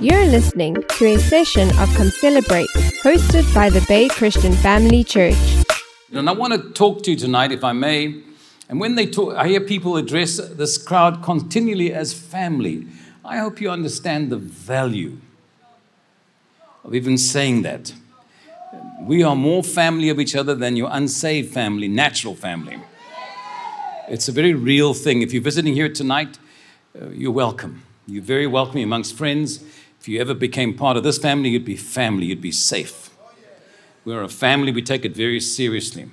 You're listening to a session of Come Celebrate, hosted by the Bay Christian Family Church. And I want to talk to you tonight, if I may. And when they talk, I hear people address this crowd continually as family. I hope you understand the value of even saying that. We are more family of each other than your unsaved family, natural family. It's a very real thing. If you're visiting here tonight, uh, you're welcome. You're very welcome amongst friends. If you ever became part of this family, you'd be family, you'd be safe. We're a family, we take it very seriously.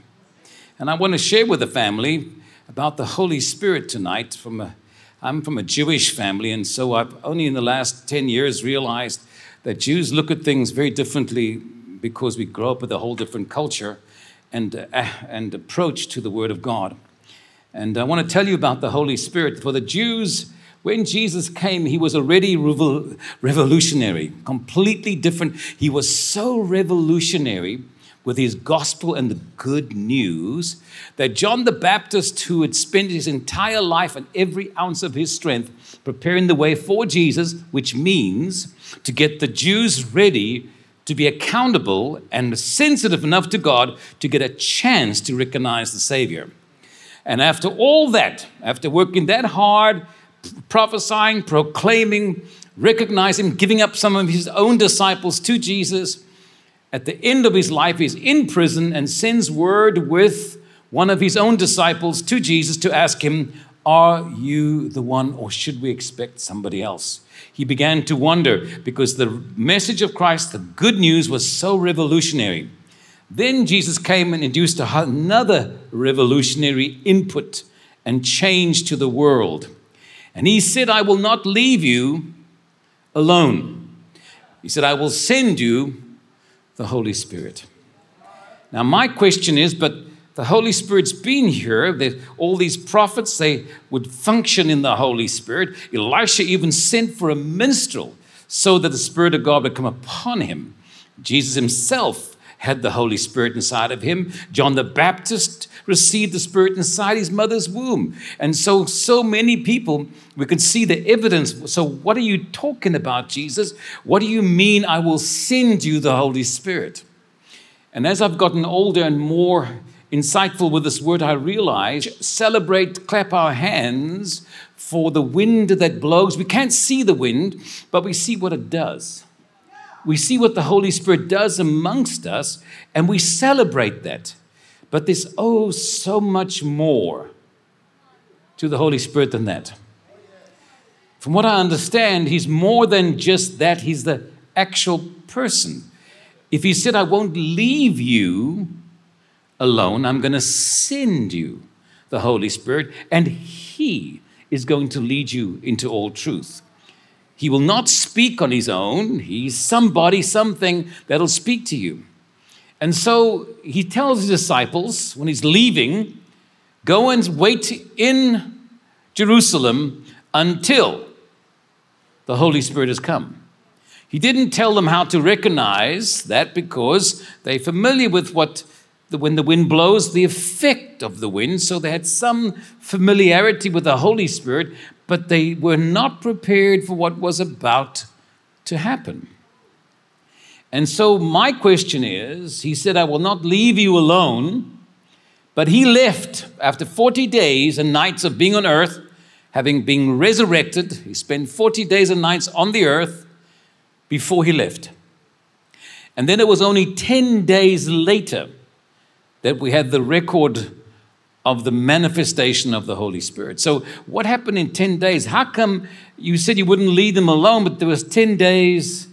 And I want to share with the family about the Holy Spirit tonight. From a, I'm from a Jewish family, and so I've only in the last 10 years realized that Jews look at things very differently because we grow up with a whole different culture and, uh, and approach to the Word of God. And I want to tell you about the Holy Spirit. For the Jews, when Jesus came, he was already revolutionary, completely different. He was so revolutionary with his gospel and the good news that John the Baptist, who had spent his entire life and every ounce of his strength preparing the way for Jesus, which means to get the Jews ready to be accountable and sensitive enough to God to get a chance to recognize the Savior. And after all that, after working that hard, prophesying, proclaiming, recognizing, giving up some of his own disciples to Jesus. At the end of his life, he's in prison and sends word with one of his own disciples to Jesus to ask him, Are you the one, or should we expect somebody else? He began to wonder because the message of Christ, the good news, was so revolutionary. Then Jesus came and introduced another revolutionary input and change to the world. And he said, I will not leave you alone. He said, I will send you the Holy Spirit. Now, my question is, but the Holy Spirit's been here. all these prophets, they would function in the Holy Spirit. Elisha even sent for a minstrel so that the Spirit of God would come upon him. Jesus himself had the Holy Spirit inside of him. John the Baptist received the Spirit inside his mother's womb. And so, so many people, we can see the evidence. So, what are you talking about, Jesus? What do you mean, I will send you the Holy Spirit? And as I've gotten older and more insightful with this word, I realize celebrate, clap our hands for the wind that blows. We can't see the wind, but we see what it does we see what the Holy Spirit does amongst us, and we celebrate that. But there's oh so much more to the Holy Spirit than that. From what I understand, He's more than just that, He's the actual person. If He said, I won't leave you alone, I'm going to send you the Holy Spirit, and He is going to lead you into all truth. He will not speak on his own. He's somebody, something that'll speak to you. And so he tells his disciples when he's leaving, go and wait in Jerusalem until the Holy Spirit has come. He didn't tell them how to recognize that because they're familiar with what the, when the wind blows, the effect of the wind. So they had some familiarity with the Holy Spirit, but they were not prepared for what was about to happen. And so, my question is He said, I will not leave you alone. But he left after 40 days and nights of being on earth, having been resurrected. He spent 40 days and nights on the earth before he left. And then it was only 10 days later that we had the record of the manifestation of the Holy Spirit. So, what happened in 10 days? How come you said you wouldn't leave them alone, but there was 10 days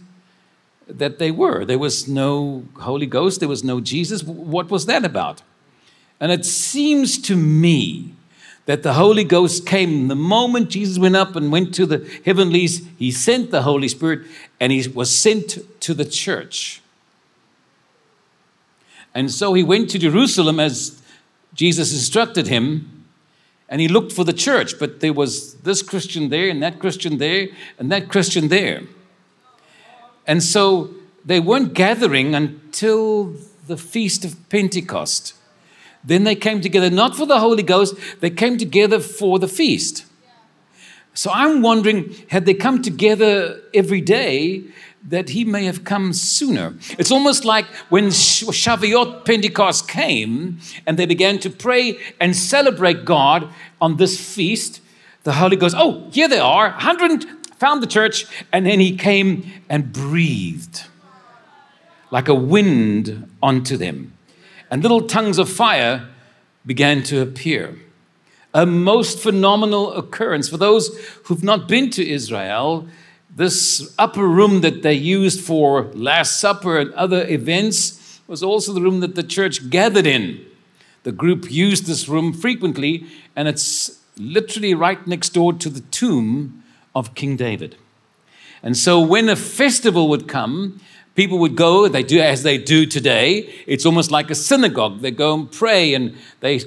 that they were? There was no Holy Ghost, there was no Jesus. What was that about? And it seems to me that the Holy Ghost came the moment Jesus went up and went to the heavenlies, he sent the Holy Spirit and he was sent to the church. And so he went to Jerusalem as Jesus instructed him, and he looked for the church, but there was this Christian there, and that Christian there, and that Christian there. And so they weren't gathering until the feast of Pentecost. Then they came together not for the Holy Ghost, they came together for the feast. So I'm wondering had they come together every day, that he may have come sooner. It's almost like when Shavuot Pentecost came and they began to pray and celebrate God on this feast, the Holy Ghost, oh, here they are, 100 found the church, and then he came and breathed like a wind onto them. And little tongues of fire began to appear. A most phenomenal occurrence. For those who've not been to Israel, this upper room that they used for Last Supper and other events was also the room that the church gathered in. The group used this room frequently, and it's literally right next door to the tomb of King David. And so when a festival would come, people would go, they do as they do today. It's almost like a synagogue. They go and pray and they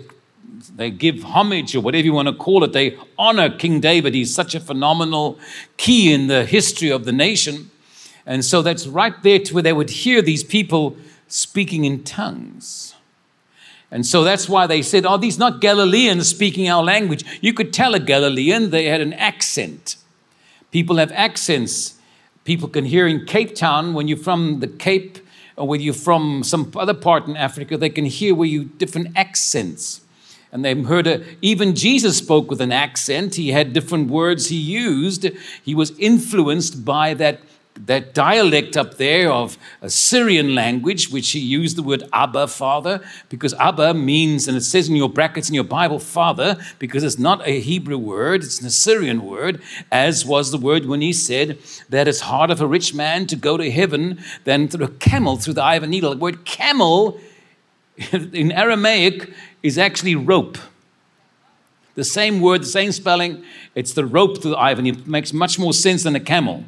they give homage or whatever you want to call it. They honor King David. He's such a phenomenal key in the history of the nation. And so that's right there to where they would hear these people speaking in tongues. And so that's why they said, Are these not Galileans speaking our language. You could tell a Galilean, they had an accent. People have accents. People can hear in Cape Town when you're from the Cape or when you're from some other part in Africa, they can hear where you different accents and they heard a, even Jesus spoke with an accent. He had different words he used. He was influenced by that, that dialect up there of a Syrian language, which he used the word Abba, Father, because Abba means, and it says in your brackets in your Bible, Father, because it's not a Hebrew word, it's an Assyrian word, as was the word when he said that it's harder for a rich man to go to heaven than through a camel through the eye of a needle. The word camel in Aramaic is actually rope. The same word, the same spelling, it's the rope to the ivory. It makes much more sense than a camel.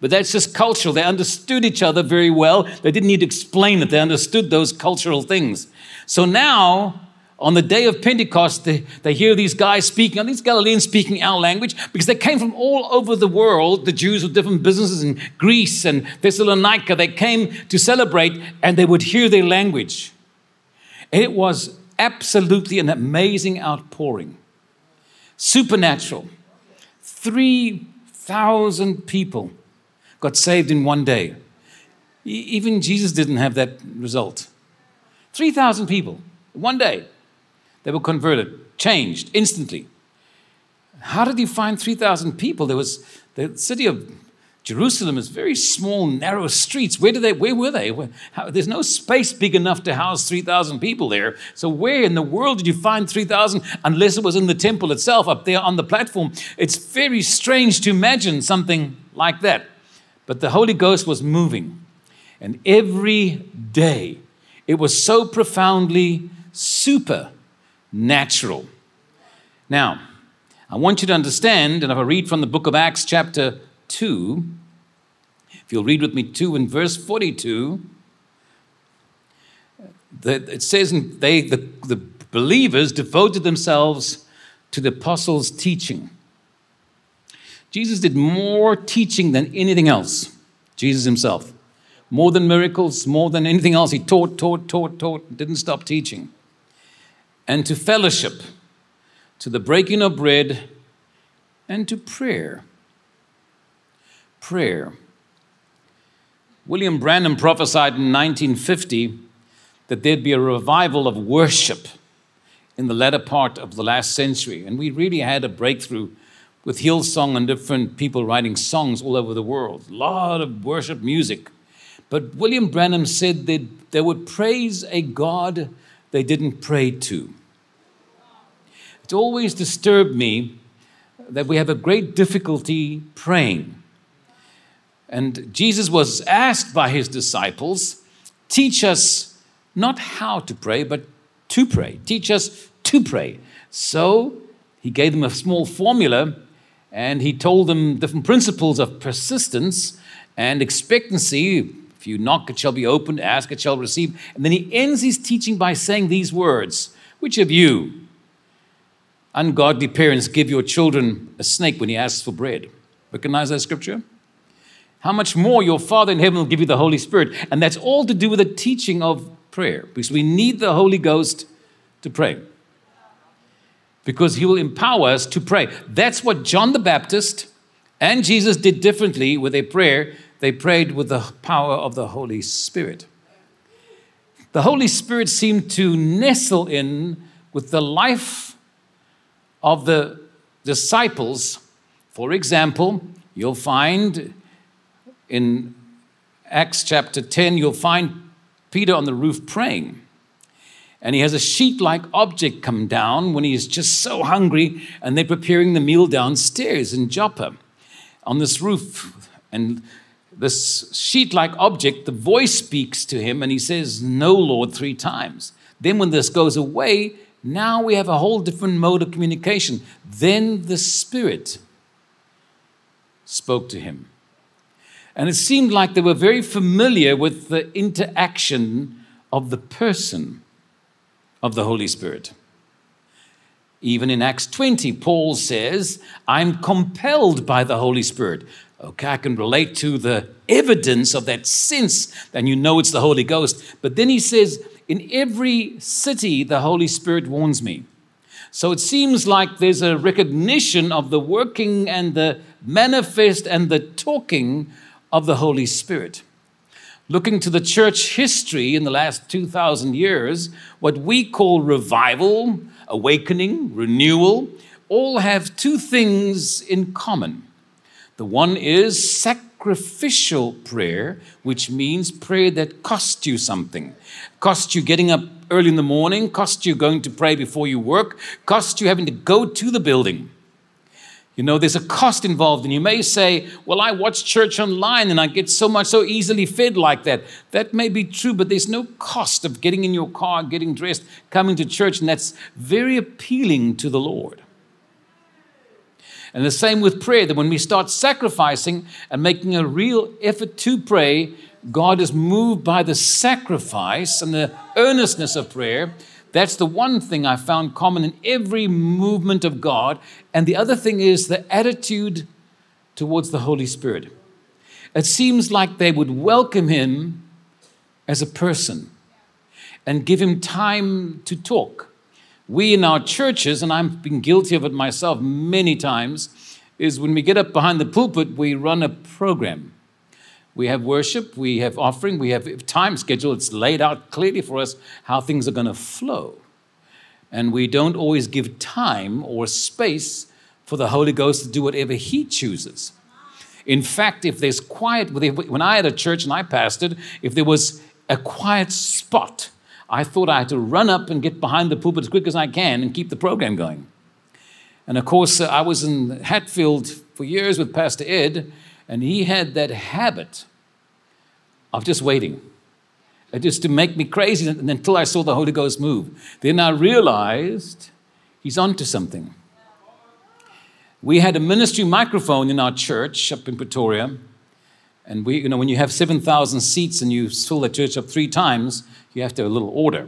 But that's just cultural. They understood each other very well. They didn't need to explain it, they understood those cultural things. So now, on the day of Pentecost, they, they hear these guys speaking, these Galileans speaking our language, because they came from all over the world, the Jews with different businesses in Greece and Thessalonica. They came to celebrate and they would hear their language. It was absolutely an amazing outpouring, supernatural. 3,000 people got saved in one day. Even Jesus didn't have that result. 3,000 people, one day. They were converted, changed instantly. How did you find 3,000 people? There was the city of Jerusalem is very small, narrow streets. Where, do they, where were they? Where, how, there's no space big enough to house 3,000 people there. So, where in the world did you find 3,000 unless it was in the temple itself up there on the platform? It's very strange to imagine something like that. But the Holy Ghost was moving. And every day, it was so profoundly super natural. Now, I want you to understand, and if I read from the book of Acts, chapter 2, if you'll read with me 2 in verse 42, that it says they, the, the believers devoted themselves to the apostles' teaching. Jesus did more teaching than anything else, Jesus himself. More than miracles, more than anything else. He taught, taught, taught, taught, didn't stop teaching and to fellowship, to the breaking of bread, and to prayer. Prayer. William Branham prophesied in 1950 that there'd be a revival of worship in the latter part of the last century. And we really had a breakthrough with Hillsong and different people writing songs all over the world. A lot of worship music. But William Branham said that they would praise a God they didn't pray to. It always disturbed me that we have a great difficulty praying. And Jesus was asked by his disciples, Teach us not how to pray, but to pray. Teach us to pray. So he gave them a small formula and he told them different principles of persistence and expectancy. If you knock, it shall be opened, ask, it shall receive. And then he ends his teaching by saying these words Which of you, ungodly parents give your children a snake when he asks for bread. Recognize that scripture? How much more your Father in heaven will give you the Holy Spirit. And that's all to do with the teaching of prayer, because we need the Holy Ghost to pray. because he will empower us to pray. That's what John the Baptist and Jesus did differently with their prayer. They prayed with the power of the Holy Spirit. The Holy Spirit seemed to nestle in with the life of the disciples. For example, you'll find in Acts chapter 10, you'll find Peter on the roof praying. And he has a sheet like object come down when he is just so hungry, and they're preparing the meal downstairs in Joppa on this roof. And this sheet like object, the voice speaks to him, and he says, No, Lord, three times. Then, when this goes away, now we have a whole different mode of communication. Then the Spirit spoke to him. And it seemed like they were very familiar with the interaction of the person of the Holy Spirit. Even in Acts 20, Paul says, I'm compelled by the Holy Spirit. Okay, I can relate to the evidence of that sense, and you know it's the Holy Ghost. But then he says, In every city, the Holy Spirit warns me. So it seems like there's a recognition of the working and the manifest and the talking of the Holy Spirit. Looking to the church history in the last 2,000 years, what we call revival, awakening, renewal, all have two things in common. The one is sacrificial prayer, which means prayer that costs you something. Costs you getting up early in the morning, costs you going to pray before you work, costs you having to go to the building. You know, there's a cost involved, and you may say, Well, I watch church online and I get so much so easily fed like that. That may be true, but there's no cost of getting in your car, getting dressed, coming to church, and that's very appealing to the Lord. And the same with prayer, that when we start sacrificing and making a real effort to pray, God is moved by the sacrifice and the earnestness of prayer that's the one thing I found common in every movement of God. And the other thing is the attitude towards the Holy Spirit. It seems like they would welcome him as a person and give him time to talk. We in our churches, and I've been guilty of it myself many times, is when we get up behind the pulpit, we run a program. We have worship, we have offering, we have time schedule. It's laid out clearly for us how things are going to flow. And we don't always give time or space for the Holy Ghost to do whatever He chooses. In fact, if there's quiet, when I had a church and I pastored, if there was a quiet spot, I thought I had to run up and get behind the pulpit as quick as I can and keep the program going. And of course, uh, I was in Hatfield for years with Pastor Ed, and he had that habit of just waiting. It just to make me crazy until I saw the Holy Ghost move. Then I realized he's onto something. We had a ministry microphone in our church up in Pretoria. And we, you know, when you have 7,000 seats and you fill the church up three times, you have to have a little order.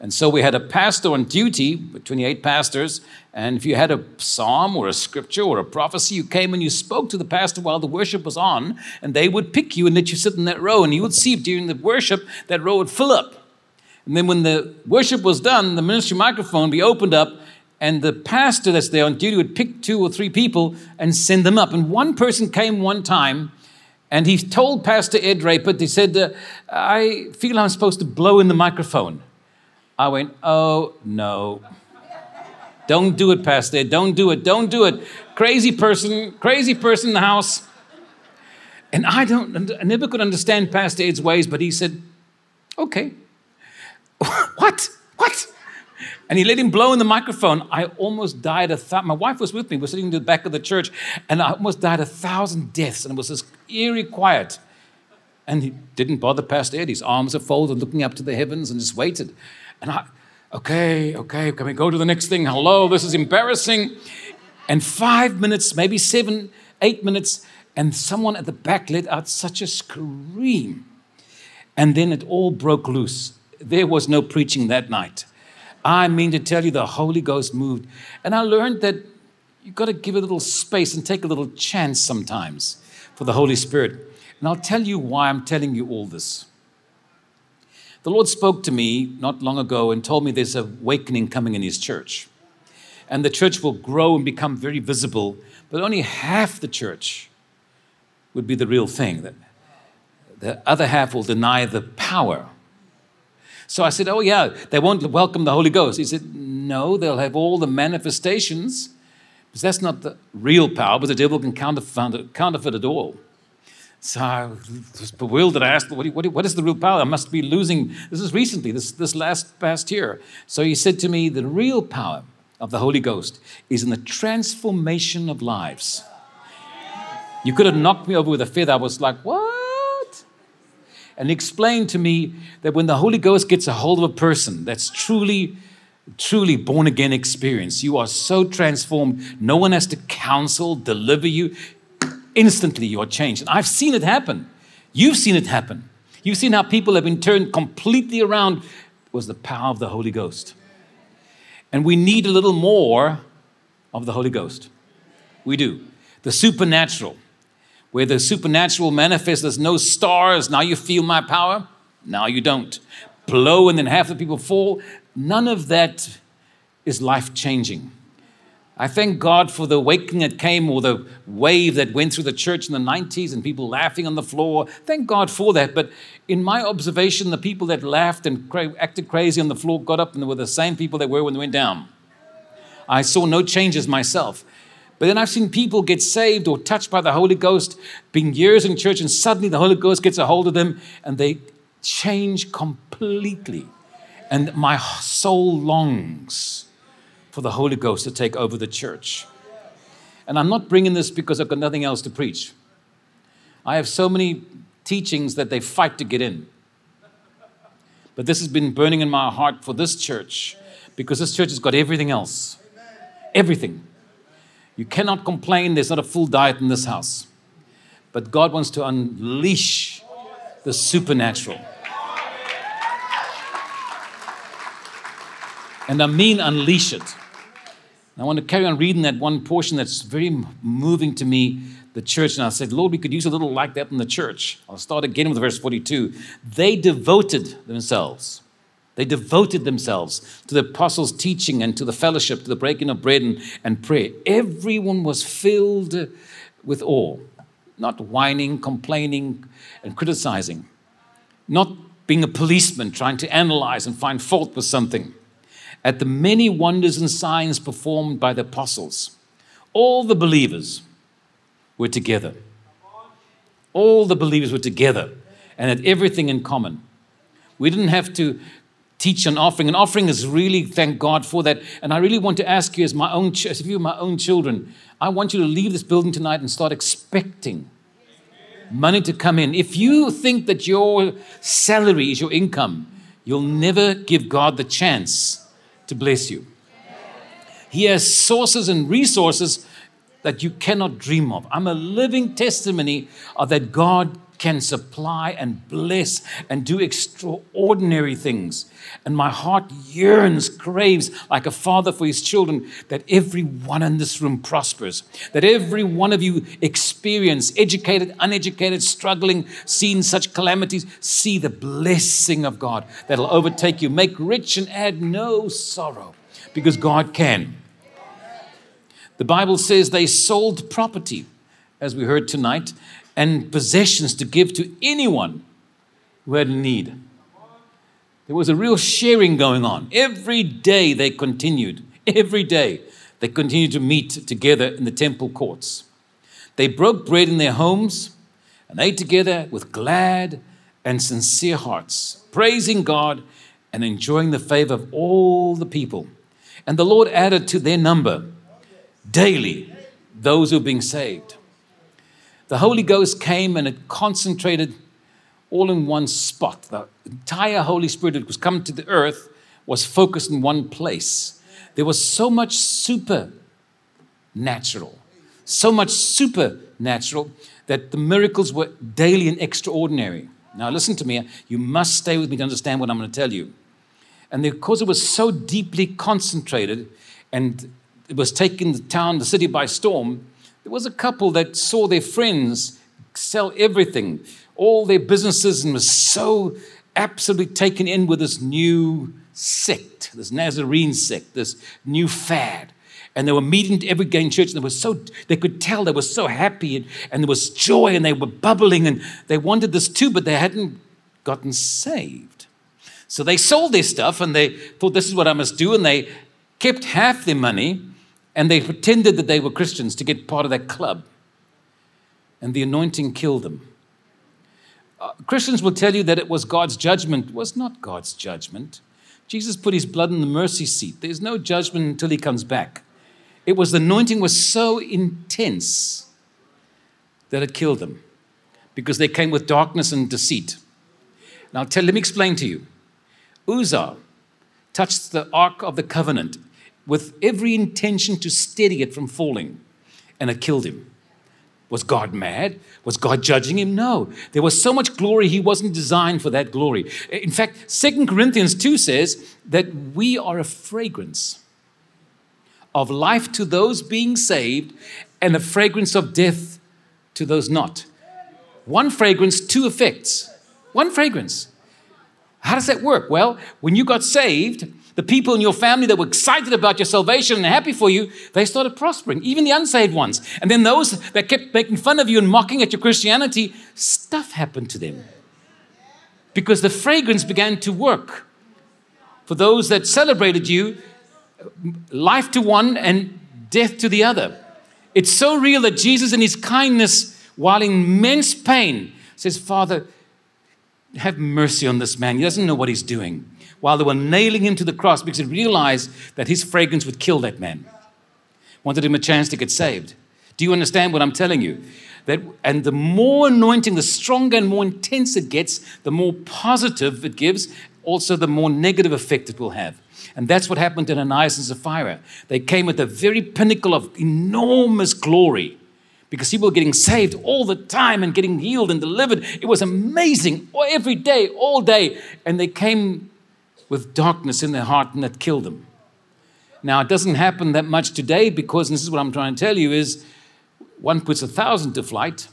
And so we had a pastor on duty, with 28 pastors, and if you had a psalm or a scripture or a prophecy, you came and you spoke to the pastor while the worship was on, and they would pick you and let you sit in that row. And you would see during the worship that row would fill up. And then when the worship was done, the ministry microphone would be opened up, and the pastor that's there on duty would pick two or three people and send them up. And one person came one time, and he told Pastor Ed Roebert, he said, uh, I feel I'm supposed to blow in the microphone. I went, oh no. Don't do it, Pastor. Don't do it. Don't do it. Crazy person, crazy person in the house. And I don't, I never could understand Pastor Ed's ways, but he said, okay. what? What? And he let him blow in the microphone. I almost died a thousand. My wife was with me. We're sitting in the back of the church, and I almost died a thousand deaths. And it was this eerie quiet. And he didn't bother Pastor Ed. His arms are folded, looking up to the heavens, and just waited. And I, okay, okay, can we go to the next thing? Hello, this is embarrassing. And five minutes, maybe seven, eight minutes, and someone at the back let out such a scream. And then it all broke loose. There was no preaching that night. I mean to tell you, the Holy Ghost moved. And I learned that you've got to give a little space and take a little chance sometimes for the Holy Spirit. And I'll tell you why I'm telling you all this. The Lord spoke to me not long ago and told me there's a awakening coming in His church. and the church will grow and become very visible, but only half the church would be the real thing. That the other half will deny the power. So I said, Oh, yeah, they won't welcome the Holy Ghost. He said, No, they'll have all the manifestations, because that's not the real power, but the devil can counterfeit, counterfeit it all. So I was bewildered. I asked, what, what, what is the real power? I must be losing. This is recently, this, this last past year. So he said to me, The real power of the Holy Ghost is in the transformation of lives. You could have knocked me over with a feather. I was like, What? And he explained to me that when the Holy Ghost gets a hold of a person that's truly, truly born again experience, you are so transformed. No one has to counsel, deliver you instantly you are changed. And I've seen it happen. You've seen it happen. You've seen how people have been turned completely around. It was the power of the Holy Ghost. And we need a little more of the Holy Ghost. We do. The supernatural, where the supernatural manifests, there's no stars. Now you feel my power. Now you don't. Blow and then half the people fall. None of that is life changing. I thank God for the awakening that came or the wave that went through the church in the 90s and people laughing on the floor. Thank God for that. But in my observation, the people that laughed and acted crazy on the floor got up and were the same people they were when they went down. I saw no changes myself. But then I've seen people get saved or touched by the Holy Ghost, being years in church, and suddenly the Holy Ghost gets a hold of them and they change completely. And my soul longs for the Holy Ghost to take over the church. And I'm not bringing this because I've got nothing else to preach. I have so many teachings that they fight to get in. But this has been burning in my heart for this church because this church has got everything else. Everything. You cannot complain there's not a full diet in this house. But God wants to unleash the supernatural. And I mean unleash it. I want to carry on reading that one portion that's very moving to me, the church. And I said, Lord, we could use a little like that in the church. I'll start again with verse 42. They devoted themselves. They devoted themselves to the apostles' teaching and to the fellowship, to the breaking of bread and, and prayer. Everyone was filled with awe, not whining, complaining, and criticizing, not being a policeman trying to analyze and find fault with something at the many wonders and signs performed by the apostles. All the believers were together. All the believers were together and had everything in common. We didn't have to teach an offering. An offering is really, thank God for that. And I really want to ask you, as my own, as if you my own children, I want you to leave this building tonight and start expecting money to come in. If you think that your salary is your income, you'll never give God the chance to bless you. He has sources and resources that you cannot dream of. I'm a living testimony of that God can supply and bless and do extraordinary things. And my heart yearns, craves like a father for his children that every one in this room prospers, that every one of you experience, educated, uneducated, struggling, seen such calamities, see the blessing of God that'll overtake you. Make rich and add no sorrow because God can. The Bible says they sold property, as we heard tonight, and possessions to give to anyone who had need. There was a real sharing going on. Every day they continued. Every day they continued to meet together in the temple courts. They broke bread in their homes and ate together with glad and sincere hearts, praising God and enjoying the favor of all the people. And the Lord added to their number daily those who were being saved. The Holy Ghost came and it concentrated all in one spot. The entire Holy Spirit that was come to the earth was focused in one place. There was so much supernatural, so much supernatural that the miracles were daily and extraordinary. Now, listen to me. You must stay with me to understand what I'm going to tell you. And because it was so deeply concentrated and it was taking the town, the city by storm, there was a couple that saw their friends sell everything, all their businesses, and was so absolutely taken in with this new sect, this Nazarene sect, this new fad. and they were meeting every day in church, and they were so they could tell they were so happy, and, and there was joy, and they were bubbling, and they wanted this too, but they hadn't gotten saved. So they sold their stuff, and they thought this is what I must do, and they kept half their money, and they pretended that they were Christians to get part of that club. And the anointing killed them. Uh, Christians will tell you that it was God's judgment. It was not God's judgment. Jesus put his blood in the mercy seat. There's no judgment until he comes back. It was the anointing was so intense that it killed them because they came with darkness and deceit. Now, tell, let me explain to you. Uzzah touched the Ark of the Covenant with every intention to steady it from falling, and it killed him. Was God mad? Was God judging him? No. There was so much glory, he wasn't designed for that glory. In fact, Second Corinthians 2 says that we are a fragrance of life to those being saved and a fragrance of death to those not. One fragrance, two effects. One fragrance. How does that work? Well, when you got saved, the people in your family that were excited about your salvation and happy for you, they started prospering, even the unsaved ones. And then those that kept making fun of you and mocking at your Christianity, stuff happened to them. Because the fragrance began to work. For those that celebrated you, life to one and death to the other. It's so real that Jesus, in his kindness, while in immense pain, says, Father, have mercy on this man. He doesn't know what he's doing while they were nailing him to the cross because he realized that his fragrance would kill that man. Wanted him a chance to get saved. Do you understand what I'm telling you? That, and the more anointing, the stronger and more intense it gets, the more positive it gives, also the more negative effect it will have. And that's what happened to Ananias and Sapphira. They came at the very pinnacle of enormous glory because people were getting saved all the time and getting healed and delivered. It was amazing every day, all day. And they came with darkness in their heart and that killed them. Now, it doesn't happen that much today because, this is what I'm trying to tell you, is one puts a thousand to flight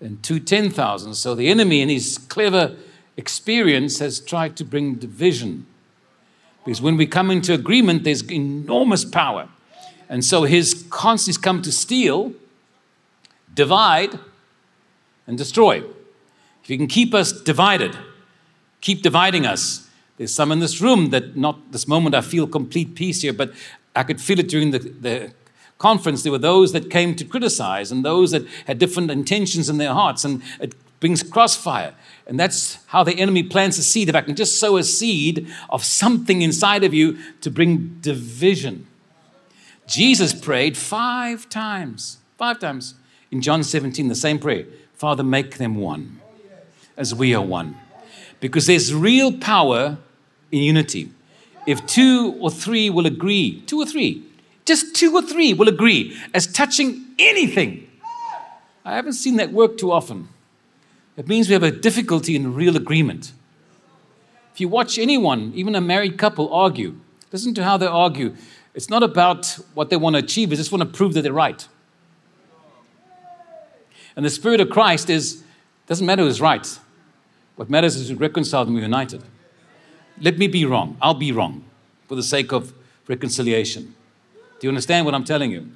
and two ten thousand. So the enemy, in his clever experience, has tried to bring division. Because when we come into agreement, there's enormous power. And so his constantly come to steal, divide, and destroy. If you can keep us divided, keep dividing us, there's some in this room that not this moment I feel complete peace here, but I could feel it during the, the conference. There were those that came to criticize and those that had different intentions in their hearts, and it brings crossfire. And that's how the enemy plants a seed. If I can just sow a seed of something inside of you to bring division. Jesus prayed five times, five times in John 17, the same prayer Father, make them one as we are one. Because there's real power in unity. If two or three will agree, two or three, just two or three will agree as touching anything. I haven't seen that work too often. It means we have a difficulty in real agreement. If you watch anyone, even a married couple, argue, listen to how they argue. It's not about what they want to achieve, they just want to prove that they're right. And the Spirit of Christ is, doesn't matter who's right. What matters is who reconciled and we're united. Let me be wrong. I'll be wrong for the sake of reconciliation. Do you understand what I'm telling you?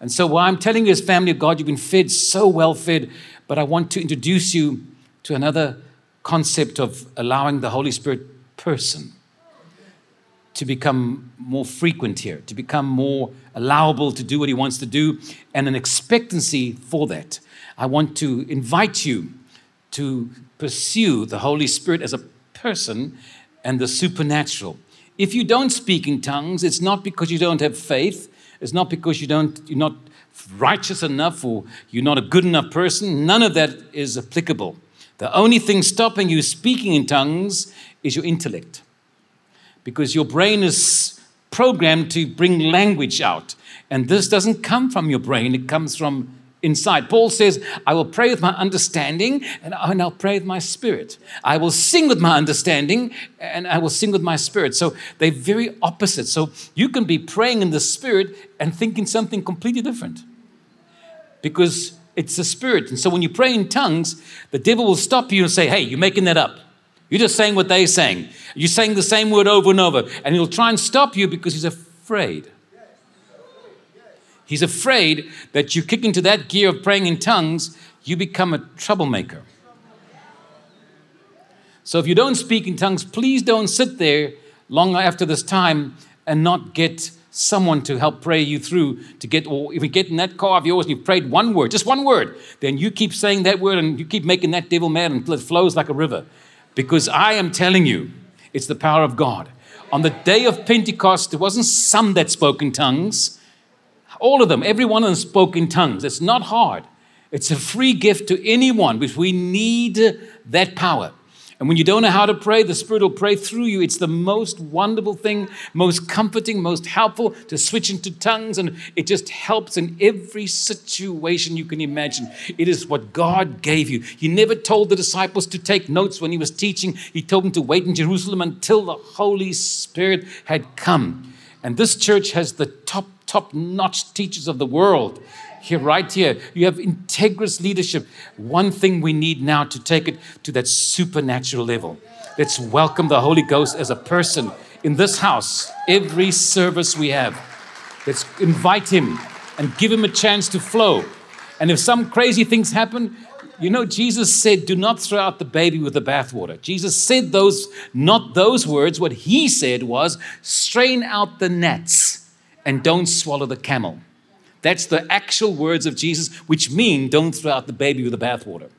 And so, what I'm telling you is, family of God, you've been fed so well fed, but I want to introduce you to another concept of allowing the Holy Spirit person to become more frequent here, to become more allowable to do what he wants to do, and an expectancy for that. I want to invite you to pursue the Holy Spirit as a person and the supernatural. If you don't speak in tongues, it's not because you don't have faith, it's not because you don't, you're not righteous enough or you're not a good enough person. None of that is applicable. The only thing stopping you speaking in tongues is your intellect. Because your brain is programmed to bring language out. And this doesn't come from your brain, it comes from inside. Paul says, I will pray with my understanding and I'll pray with my spirit. I will sing with my understanding and I will sing with my spirit. So they're very opposite. So you can be praying in the spirit and thinking something completely different because it's the spirit. And so when you pray in tongues, the devil will stop you and say, Hey, you're making that up. You're just saying what they're saying. You're saying the same word over and over. And he'll try and stop you because he's afraid. He's afraid that you kick into that gear of praying in tongues, you become a troublemaker. So if you don't speak in tongues, please don't sit there long after this time and not get someone to help pray you through to get, or if you get in that car of yours and you've prayed one word, just one word, then you keep saying that word and you keep making that devil mad until it flows like a river. Because I am telling you, it's the power of God. On the day of Pentecost, there wasn't some that spoke in tongues. All of them, every one of them spoke in tongues. It's not hard. It's a free gift to anyone because we need that power. And when you don't know how to pray, the Spirit will pray through you. It's the most wonderful thing, most comforting, most helpful to switch into tongues. And it just helps in every situation you can imagine. It is what God gave you. He never told the disciples to take notes when He was teaching, He told them to wait in Jerusalem until the Holy Spirit had come. And this church has the top, top notch teachers of the world here, right here. You have integrous leadership. One thing we need now to take it to that supernatural level. Let's welcome the Holy Ghost as a person in this house, every service we have. Let's invite him and give him a chance to flow. And if some crazy things happen, you know, Jesus said, Do not throw out the baby with the bathwater. Jesus said those, not those words. What he said was, Strain out the gnats and don't swallow the camel. That's the actual words of Jesus, which mean don't throw out the baby with the bathwater.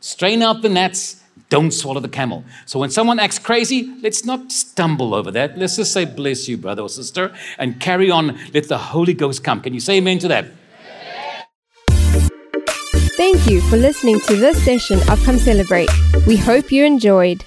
Strain out the gnats, don't swallow the camel. So when someone acts crazy, let's not stumble over that. Let's just say, bless you, brother or sister, and carry on. Let the Holy Ghost come. Can you say amen to that? Thank you for listening to this session of Come Celebrate. We hope you enjoyed.